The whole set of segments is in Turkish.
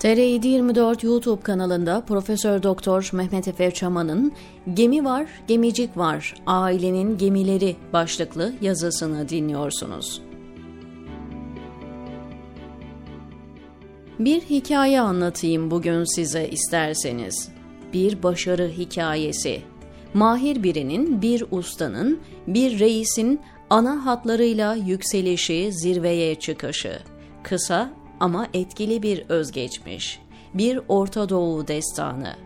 TR 24 YouTube kanalında Profesör Doktor Mehmet Efe Çaman'ın Gemi var, gemicik var, ailenin gemileri başlıklı yazısını dinliyorsunuz. Bir hikaye anlatayım bugün size isterseniz. Bir başarı hikayesi. Mahir birinin, bir ustanın, bir reisin ana hatlarıyla yükselişi, zirveye çıkışı. Kısa ama etkili bir özgeçmiş. Bir Orta Doğu destanı.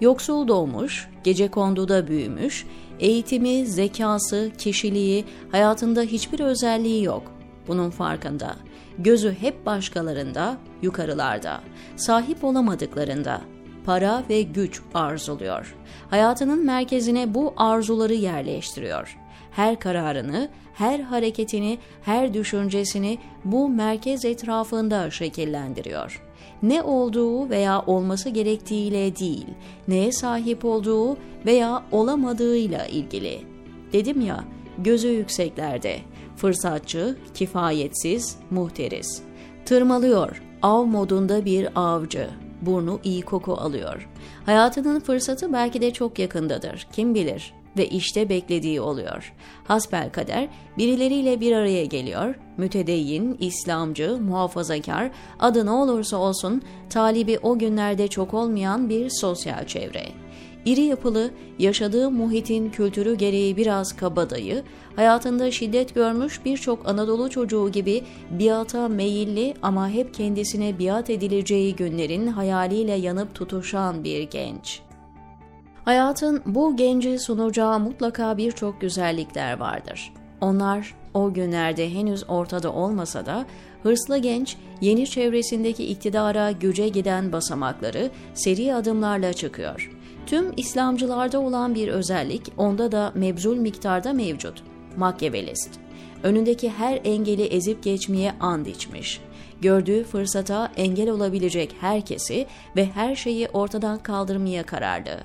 Yoksul doğmuş, gece konduda büyümüş, eğitimi, zekası, kişiliği, hayatında hiçbir özelliği yok. Bunun farkında. Gözü hep başkalarında, yukarılarda, sahip olamadıklarında. Para ve güç arzuluyor. Hayatının merkezine bu arzuları yerleştiriyor her kararını, her hareketini, her düşüncesini bu merkez etrafında şekillendiriyor. Ne olduğu veya olması gerektiğiyle değil, neye sahip olduğu veya olamadığıyla ilgili. Dedim ya, gözü yükseklerde, fırsatçı, kifayetsiz, muhteris. Tırmalıyor, av modunda bir avcı. Burnu iyi koku alıyor. Hayatının fırsatı belki de çok yakındadır. Kim bilir? Ve işte beklediği oluyor. Hasbel kader birileriyle bir araya geliyor, mütedeyyin, İslamcı, muhafazakar, adı ne olursa olsun talibi o günlerde çok olmayan bir sosyal çevre. İri yapılı, yaşadığı muhitin kültürü gereği biraz kabadayı, hayatında şiddet görmüş birçok Anadolu çocuğu gibi biata meyilli ama hep kendisine biat edileceği günlerin hayaliyle yanıp tutuşan bir genç. Hayatın bu genci sunacağı mutlaka birçok güzellikler vardır. Onlar o günlerde henüz ortada olmasa da hırslı genç yeni çevresindeki iktidara güce giden basamakları seri adımlarla çıkıyor. Tüm İslamcılarda olan bir özellik onda da mebzul miktarda mevcut. Makyavelist. Önündeki her engeli ezip geçmeye and içmiş. Gördüğü fırsata engel olabilecek herkesi ve her şeyi ortadan kaldırmaya kararlı.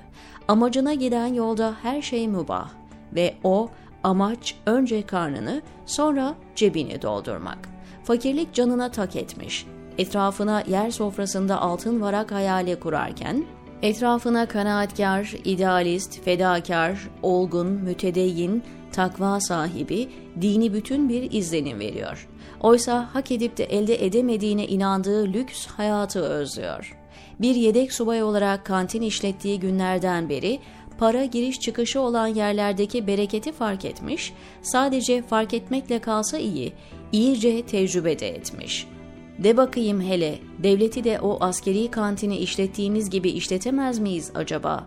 Amacına giden yolda her şey mübah ve o amaç önce karnını sonra cebini doldurmak. Fakirlik canına tak etmiş. Etrafına yer sofrasında altın varak hayali kurarken Etrafına kanaatkar, idealist, fedakar, olgun, mütedeyyin, takva sahibi, dini bütün bir izlenim veriyor. Oysa hak edip de elde edemediğine inandığı lüks hayatı özlüyor. Bir yedek subay olarak kantin işlettiği günlerden beri para giriş çıkışı olan yerlerdeki bereketi fark etmiş, sadece fark etmekle kalsa iyi, iyice tecrübe de etmiş. De bakayım hele, devleti de o askeri kantini işlettiğimiz gibi işletemez miyiz acaba?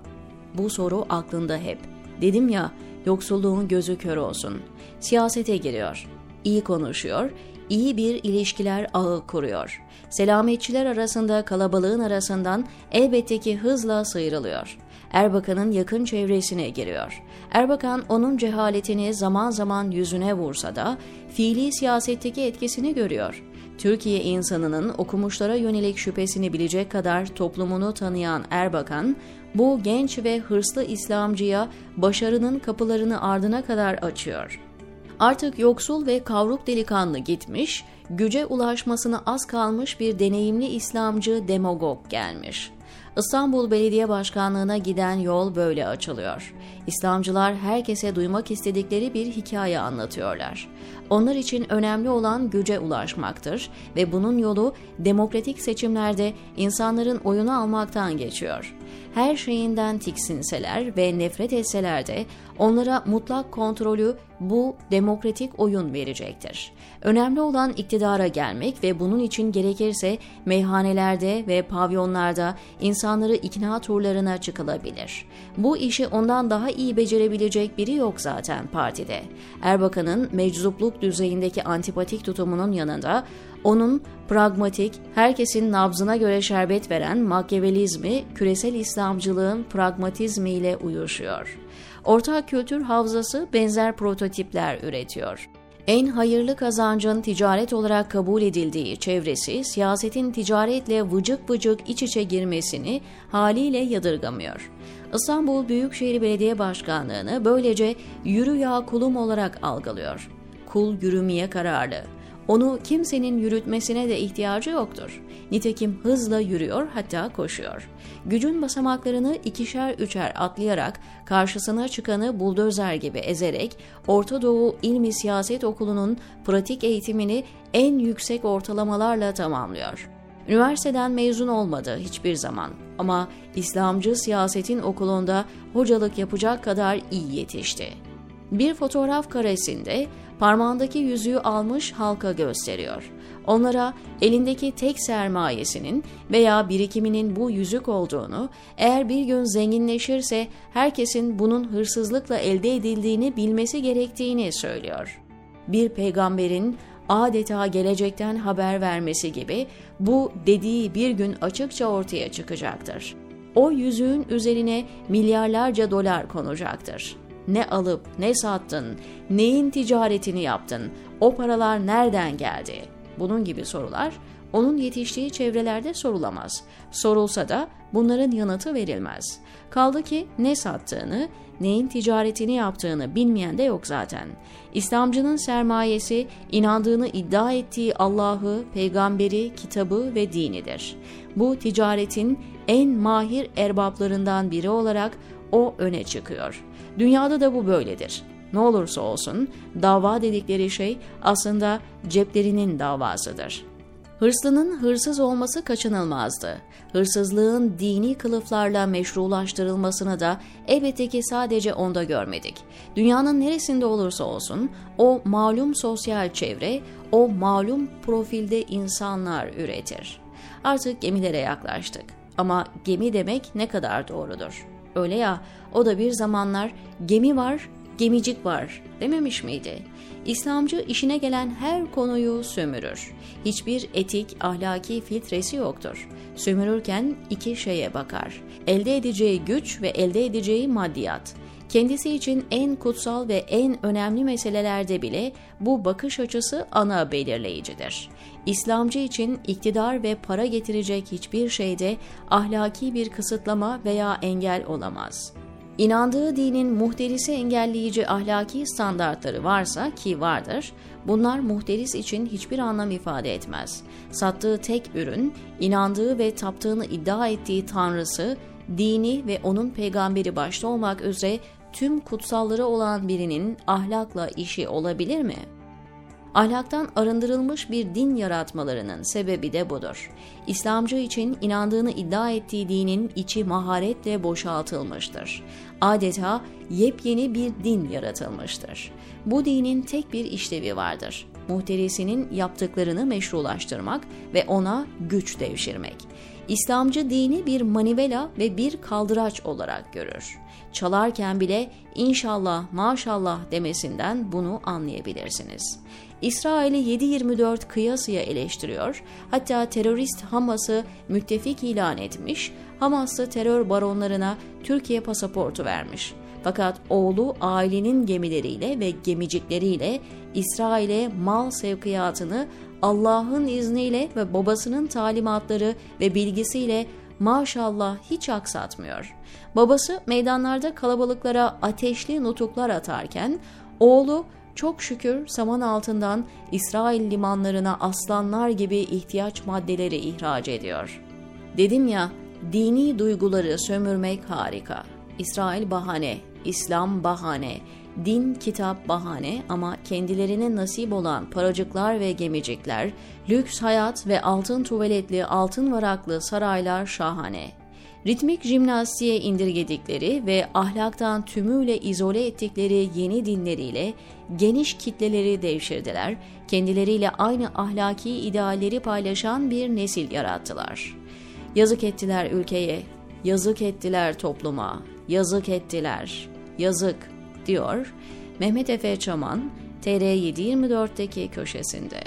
Bu soru aklında hep. Dedim ya, yoksulluğun gözü kör olsun. Siyasete giriyor. İyi konuşuyor, iyi bir ilişkiler ağı kuruyor. Selametçiler arasında kalabalığın arasından elbette ki hızla sıyrılıyor. Erbakan'ın yakın çevresine giriyor. Erbakan onun cehaletini zaman zaman yüzüne vursa da fiili siyasetteki etkisini görüyor. Türkiye insanının okumuşlara yönelik şüphesini bilecek kadar toplumunu tanıyan Erbakan, bu genç ve hırslı İslamcıya başarının kapılarını ardına kadar açıyor. Artık yoksul ve kavruk delikanlı gitmiş, güce ulaşmasına az kalmış bir deneyimli İslamcı demagog gelmiş. İstanbul Belediye Başkanlığı'na giden yol böyle açılıyor. İslamcılar herkese duymak istedikleri bir hikaye anlatıyorlar. Onlar için önemli olan güce ulaşmaktır ve bunun yolu demokratik seçimlerde insanların oyunu almaktan geçiyor. Her şeyinden tiksinseler ve nefret etseler de onlara mutlak kontrolü bu demokratik oyun verecektir. Önemli olan iktidara gelmek ve bunun için gerekirse meyhanelerde ve pavyonlarda insanları ikna turlarına çıkılabilir. Bu işi ondan daha iyi becerebilecek biri yok zaten partide. Erbakan'ın meczupluk düzeyindeki antipatik tutumunun yanında onun pragmatik, herkesin nabzına göre şerbet veren makyavelizmi küresel İslamcılığın pragmatizmi ile uyuşuyor. Ortak kültür havzası benzer prototipler üretiyor. En hayırlı kazancın ticaret olarak kabul edildiği çevresi siyasetin ticaretle vıcık vıcık iç içe girmesini haliyle yadırgamıyor. İstanbul Büyükşehir Belediye Başkanlığı'nı böylece yürü ya kulum olarak algılıyor. Kul yürümeye kararlı Onu kimsenin yürütmesine de ihtiyacı yoktur. Nitekim hızla yürüyor hatta koşuyor. Gücün basamaklarını ikişer üçer atlayarak karşısına çıkanı buldozer gibi ezerek Orta Doğu İlmi Siyaset Okulu'nun pratik eğitimini en yüksek ortalamalarla tamamlıyor. Üniversiteden mezun olmadı hiçbir zaman ama İslamcı siyasetin okulunda hocalık yapacak kadar iyi yetişti. Bir fotoğraf karesinde parmağındaki yüzüğü almış halka gösteriyor. Onlara elindeki tek sermayesinin veya birikiminin bu yüzük olduğunu, eğer bir gün zenginleşirse herkesin bunun hırsızlıkla elde edildiğini bilmesi gerektiğini söylüyor. Bir peygamberin adeta gelecekten haber vermesi gibi bu dediği bir gün açıkça ortaya çıkacaktır. O yüzüğün üzerine milyarlarca dolar konacaktır. Ne alıp ne sattın, neyin ticaretini yaptın, o paralar nereden geldi? Bunun gibi sorular onun yetiştiği çevrelerde sorulamaz. Sorulsa da bunların yanıtı verilmez. Kaldı ki ne sattığını, neyin ticaretini yaptığını bilmeyen de yok zaten. İslamcının sermayesi inandığını iddia ettiği Allah'ı, peygamberi, kitabı ve dinidir. Bu ticaretin en mahir erbaplarından biri olarak o öne çıkıyor. Dünyada da bu böyledir. Ne olursa olsun dava dedikleri şey aslında ceplerinin davasıdır. Hırslının hırsız olması kaçınılmazdı. Hırsızlığın dini kılıflarla meşrulaştırılmasını da elbette ki sadece onda görmedik. Dünyanın neresinde olursa olsun o malum sosyal çevre, o malum profilde insanlar üretir. Artık gemilere yaklaştık. Ama gemi demek ne kadar doğrudur? Öyle ya, o da bir zamanlar gemi var, gemicik var dememiş miydi? İslamcı işine gelen her konuyu sömürür. Hiçbir etik, ahlaki filtresi yoktur. Sömürürken iki şeye bakar. Elde edeceği güç ve elde edeceği maddiyat. Kendisi için en kutsal ve en önemli meselelerde bile bu bakış açısı ana belirleyicidir. İslamcı için iktidar ve para getirecek hiçbir şeyde ahlaki bir kısıtlama veya engel olamaz. İnandığı dinin muhterisi engelleyici ahlaki standartları varsa ki vardır, bunlar muhteris için hiçbir anlam ifade etmez. Sattığı tek ürün, inandığı ve taptığını iddia ettiği tanrısı, dini ve onun peygamberi başta olmak üzere tüm kutsalları olan birinin ahlakla işi olabilir mi?'' Ahlaktan arındırılmış bir din yaratmalarının sebebi de budur. İslamcı için inandığını iddia ettiği dinin içi maharetle boşaltılmıştır. Adeta yepyeni bir din yaratılmıştır. Bu dinin tek bir işlevi vardır. Muhterisinin yaptıklarını meşrulaştırmak ve ona güç devşirmek. İslamcı dini bir manivela ve bir kaldıraç olarak görür. Çalarken bile inşallah maşallah demesinden bunu anlayabilirsiniz. İsrail'i 7-24 kıyasıya eleştiriyor, hatta terörist Hamas'ı müttefik ilan etmiş, Hamaslı terör baronlarına Türkiye pasaportu vermiş. Fakat oğlu ailenin gemileriyle ve gemicikleriyle İsrail'e mal sevkiyatını Allah'ın izniyle ve babasının talimatları ve bilgisiyle maşallah hiç aksatmıyor. Babası meydanlarda kalabalıklara ateşli nutuklar atarken oğlu çok şükür saman altından İsrail limanlarına aslanlar gibi ihtiyaç maddeleri ihraç ediyor. Dedim ya, dini duyguları sömürmek harika. İsrail bahane, İslam bahane, din kitap bahane ama kendilerine nasip olan paracıklar ve gemicikler, lüks hayat ve altın tuvaletli altın varaklı saraylar şahane ritmik jimnastiğe indirgedikleri ve ahlaktan tümüyle izole ettikleri yeni dinleriyle geniş kitleleri devşirdiler, kendileriyle aynı ahlaki idealleri paylaşan bir nesil yarattılar. Yazık ettiler ülkeye, yazık ettiler topluma, yazık ettiler, yazık diyor Mehmet Efe Çaman TR724'deki köşesinde.